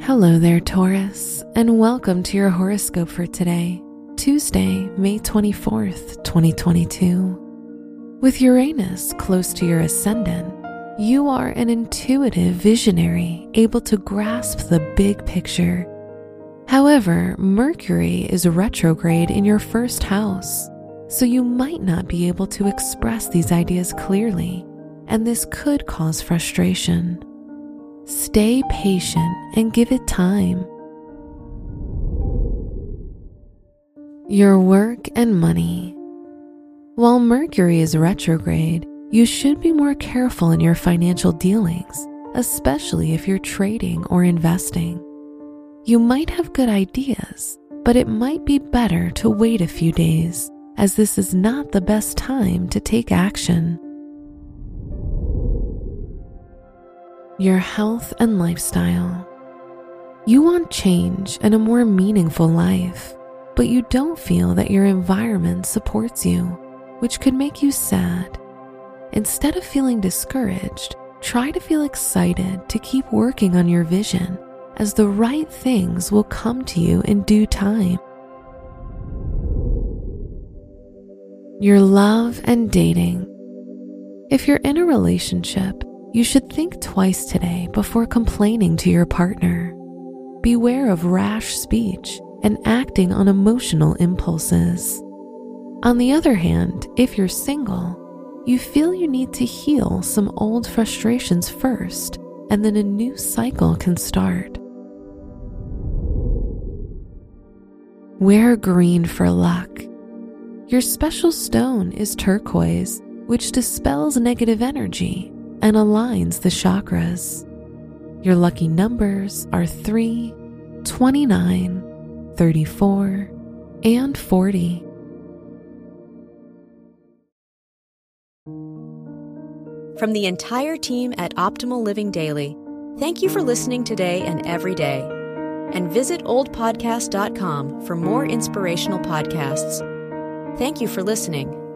Hello there, Taurus, and welcome to your horoscope for today, Tuesday, May 24th, 2022. With Uranus close to your ascendant, you are an intuitive visionary able to grasp the big picture. However, Mercury is retrograde in your first house, so you might not be able to express these ideas clearly, and this could cause frustration. Stay patient and give it time. Your work and money. While Mercury is retrograde, you should be more careful in your financial dealings, especially if you're trading or investing. You might have good ideas, but it might be better to wait a few days, as this is not the best time to take action. Your health and lifestyle. You want change and a more meaningful life, but you don't feel that your environment supports you, which could make you sad Instead of feeling discouraged, try to feel excited to keep working on your vision as the right things will come to you in due time. Your love and dating. If you're in a relationship, you should think twice today before complaining to your partner. Beware of rash speech and acting on emotional impulses. On the other hand, if you're single, you feel you need to heal some old frustrations first, and then a new cycle can start. Wear green for luck. Your special stone is turquoise, which dispels negative energy and aligns the chakras. Your lucky numbers are 3, 29, 34, and 40. From the entire team at Optimal Living Daily, thank you for listening today and every day. And visit oldpodcast.com for more inspirational podcasts. Thank you for listening.